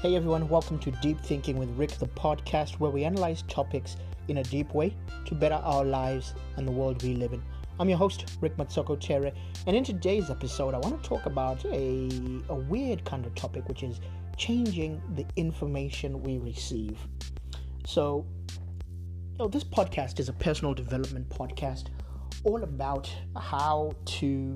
Hey everyone, welcome to Deep Thinking with Rick, the podcast where we analyze topics in a deep way to better our lives and the world we live in. I'm your host, Rick Matsoko Tere, and in today's episode, I want to talk about a, a weird kind of topic, which is changing the information we receive. So, you know, this podcast is a personal development podcast all about how to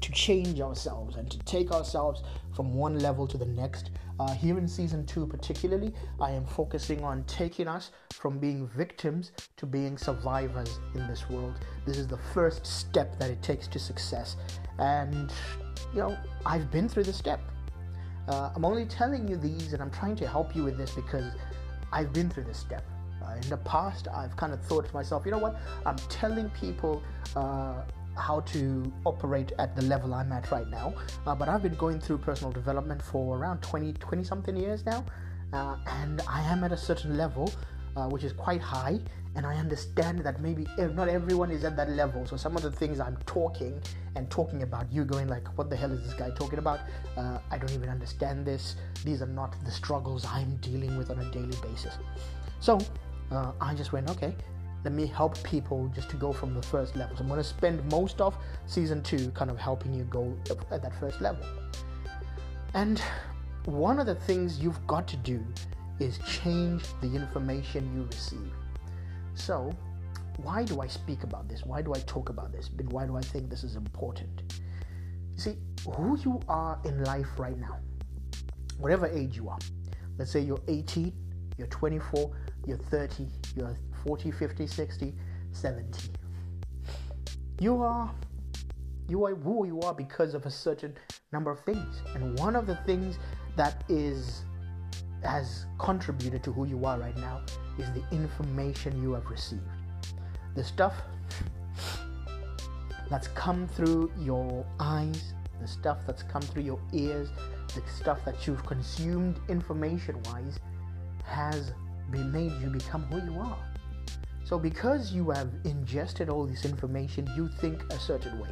to change ourselves and to take ourselves from one level to the next. Uh, here in season two, particularly, I am focusing on taking us from being victims to being survivors in this world. This is the first step that it takes to success. And, you know, I've been through the step. Uh, I'm only telling you these and I'm trying to help you with this because I've been through this step. Uh, in the past, I've kind of thought to myself, you know what? I'm telling people uh, how to operate at the level I'm at right now. Uh, but I've been going through personal development for around 20, 20 something years now. Uh, and I am at a certain level, uh, which is quite high. And I understand that maybe not everyone is at that level. So some of the things I'm talking and talking about, you going like, what the hell is this guy talking about? Uh, I don't even understand this. These are not the struggles I'm dealing with on a daily basis. So uh, I just went, okay, let me help people just to go from the first level. So I'm going to spend most of season two kind of helping you go at that first level. And one of the things you've got to do is change the information you receive. So, why do I speak about this? Why do I talk about this? But why do I think this is important? See, who you are in life right now, whatever age you are, let's say you're 18, you're 24, you're 30, you're 40, 50, 60, 70. You are you are who you are because of a certain number of things. And one of the things that is has contributed to who you are right now is the information you have received. The stuff that's come through your eyes, the stuff that's come through your ears, the stuff that you've consumed information wise has made you become who you are. So, because you have ingested all this information, you think a certain way.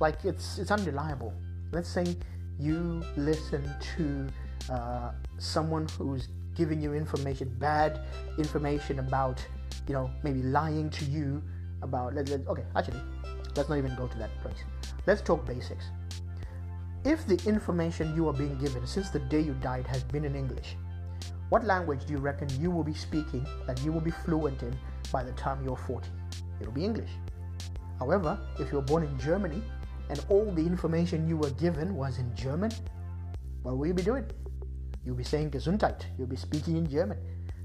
Like it's it's undeniable. Let's say you listen to uh, someone who's giving you information, bad information about, you know, maybe lying to you about. Let, let, okay, actually, let's not even go to that place. Let's talk basics. If the information you are being given since the day you died has been in English, what language do you reckon you will be speaking that you will be fluent in by the time you're 40? It'll be English. However, if you're born in Germany and all the information you were given was in German, what will you be doing? You'll be saying Gesundheit. You'll be speaking in German.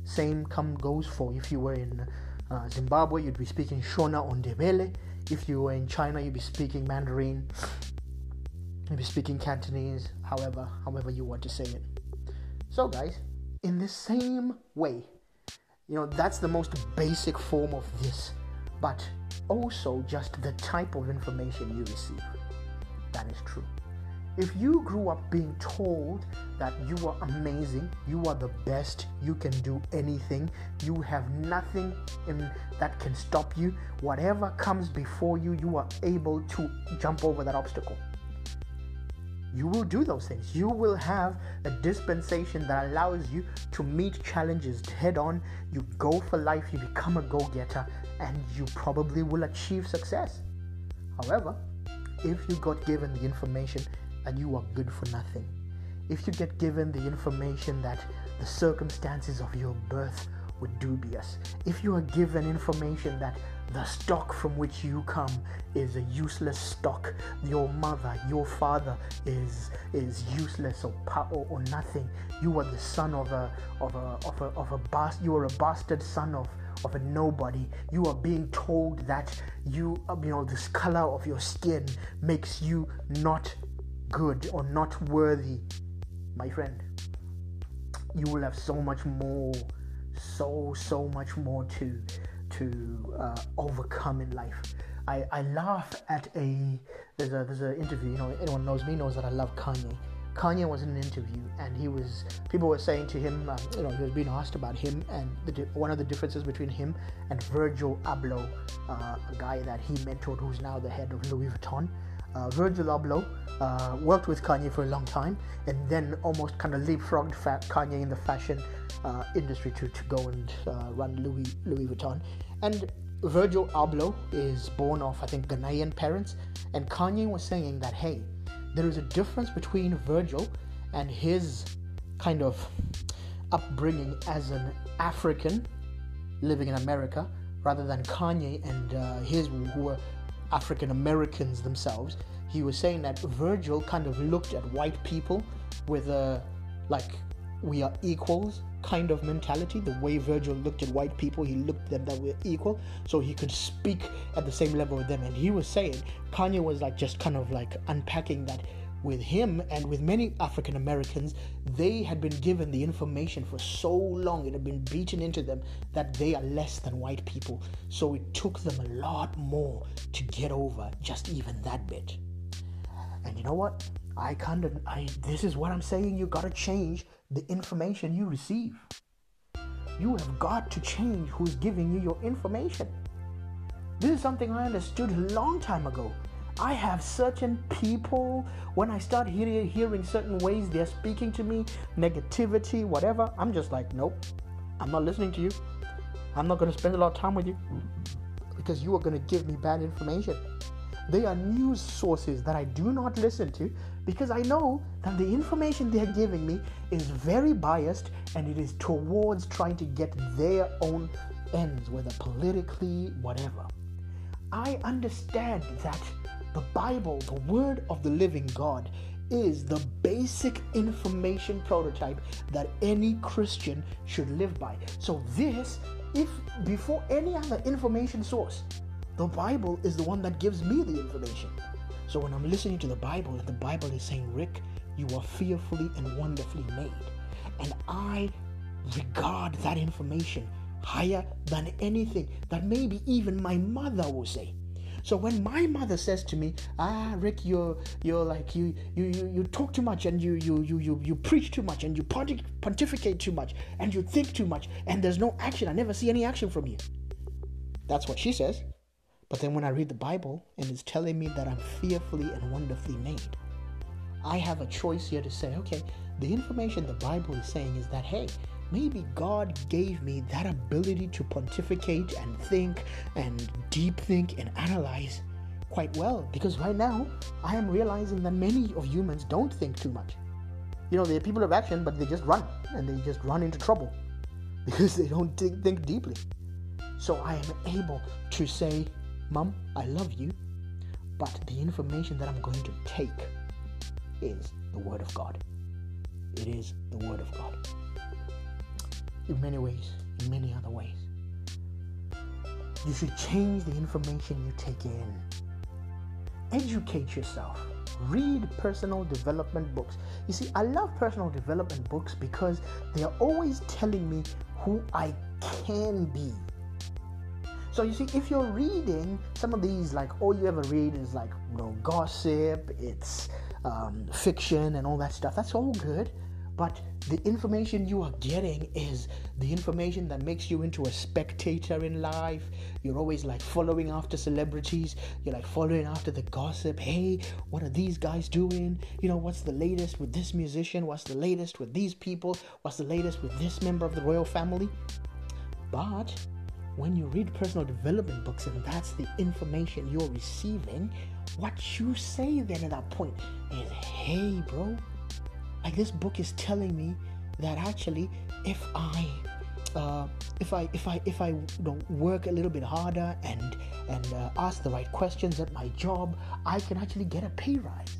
Same come goes for if you were in uh, Zimbabwe, you'd be speaking Shona or Ndebele. If you were in China, you'd be speaking Mandarin. You'd be speaking Cantonese. However, however you want to say it. So, guys, in the same way. You know, that's the most basic form of this, but also just the type of information you receive. That is true. If you grew up being told that you are amazing, you are the best, you can do anything, you have nothing in, that can stop you, whatever comes before you, you are able to jump over that obstacle you will do those things. You will have a dispensation that allows you to meet challenges head on. You go for life, you become a go getter, and you probably will achieve success. However, if you got given the information that you are good for nothing, if you get given the information that the circumstances of your birth were dubious, if you are given information that the stock from which you come is a useless stock. Your mother, your father is is useless or or, or nothing. You are the son of a of a of a of a bast. You are a bastard son of of a nobody. You are being told that you um, you know this color of your skin makes you not good or not worthy, my friend. You will have so much more, so so much more to to uh, overcome in life. I, I laugh at a there's a there's an interview. You know, anyone knows me knows that I love Kanye. Kanye was in an interview, and he was people were saying to him, um, you know, he was being asked about him and the, one of the differences between him and Virgil Abloh, uh, a guy that he mentored, who's now the head of Louis Vuitton. Uh, Virgil Abloh uh, worked with Kanye for a long time and then almost kind of leapfrogged Kanye in the fashion uh, industry to, to go and uh, run Louis, Louis Vuitton. And Virgil Abloh is born of, I think, Ghanaian parents. And Kanye was saying that, hey, there is a difference between Virgil and his kind of upbringing as an African living in America rather than Kanye and uh, his who were African Americans themselves. He was saying that Virgil kind of looked at white people with a like we are equals kind of mentality. The way Virgil looked at white people, he looked at them that were equal, so he could speak at the same level with them. And he was saying Kanye was like just kind of like unpacking that with him and with many African Americans, they had been given the information for so long, it had been beaten into them that they are less than white people. So it took them a lot more to get over just even that bit. And you know what? I of, I this is what I'm saying. You gotta change the information you receive. You have got to change who's giving you your information. This is something I understood a long time ago. I have certain people, when I start hearing, hearing certain ways they're speaking to me, negativity, whatever, I'm just like, nope, I'm not listening to you. I'm not going to spend a lot of time with you because you are going to give me bad information. They are news sources that I do not listen to because I know that the information they're giving me is very biased and it is towards trying to get their own ends, whether politically, whatever. I understand that the Bible, the Word of the living God, is the basic information prototype that any Christian should live by. So, this, if before any other information source, the Bible is the one that gives me the information. So, when I'm listening to the Bible, and the Bible is saying, Rick, you are fearfully and wonderfully made. And I regard that information higher than anything that maybe even my mother will say. So when my mother says to me, "Ah, Rick, you're you're like you you you, you talk too much and you you you you you preach too much and you pontificate too much and you think too much and there's no action. I never see any action from you." That's what she says. But then when I read the Bible and it's telling me that I'm fearfully and wonderfully made, I have a choice here to say, okay, the information the Bible is saying is that, hey, maybe God gave me that ability to pontificate and think and deep think and analyze quite well because right now I am realizing that many of humans don't think too much. You know, they're people of action, but they just run and they just run into trouble because they don't think, think deeply. So I am able to say, Mom, I love you, but the information that I'm going to take is the Word of God. It is the Word of God in many ways, in many other ways. You should change the information you take in. Educate yourself. Read personal development books. You see, I love personal development books because they are always telling me who I can be. So you see, if you're reading some of these, like all you ever read is like you know gossip, it's um, fiction and all that stuff. That's all good. But the information you are getting is the information that makes you into a spectator in life. You're always like following after celebrities. You're like following after the gossip. Hey, what are these guys doing? You know, what's the latest with this musician? What's the latest with these people? What's the latest with this member of the royal family? But when you read personal development books and that's the information you're receiving, what you say then at that point is, hey, bro like this book is telling me that actually if i uh, if I if I if I work a little bit harder and and uh, ask the right questions at my job, I can actually get a pay rise.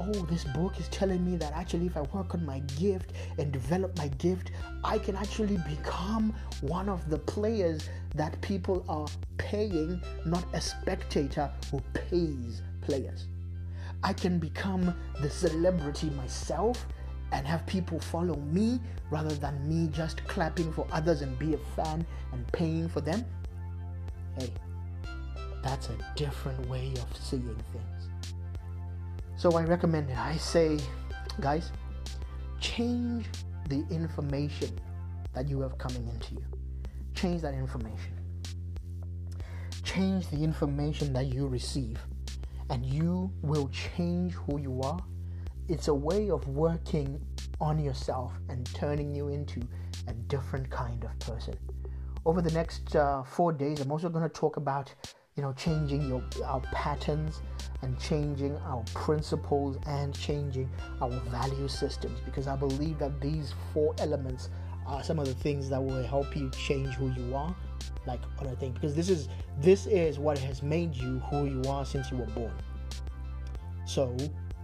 Oh, this book is telling me that actually if I work on my gift and develop my gift, I can actually become one of the players that people are paying, not a spectator who pays players. I can become the celebrity myself and have people follow me rather than me just clapping for others and be a fan and paying for them. Hey, that's a different way of seeing things. So I recommend it. I say, guys, change the information that you have coming into you. Change that information. Change the information that you receive and you will change who you are. It's a way of working on yourself and turning you into a different kind of person. Over the next uh, four days, I'm also going to talk about you know changing your our patterns and changing our principles and changing our value systems because I believe that these four elements are some of the things that will help you change who you are like other things because this is this is what has made you who you are since you were born. So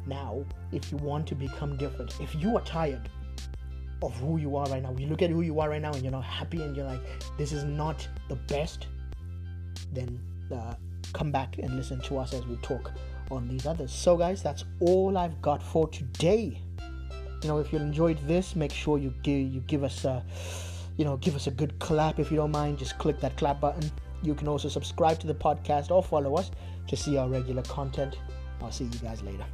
now if you want to become different if you are tired of who you are right now you look at who you are right now and you're not happy and you're like this is not the best then uh, come back and listen to us as we talk on these others. So guys that's all i've got for today. You know if you enjoyed this make sure you give you give us a you know give us a good clap if you don't mind. Just click that clap button. You can also subscribe to the podcast or follow us to see our regular content. I'll see you guys later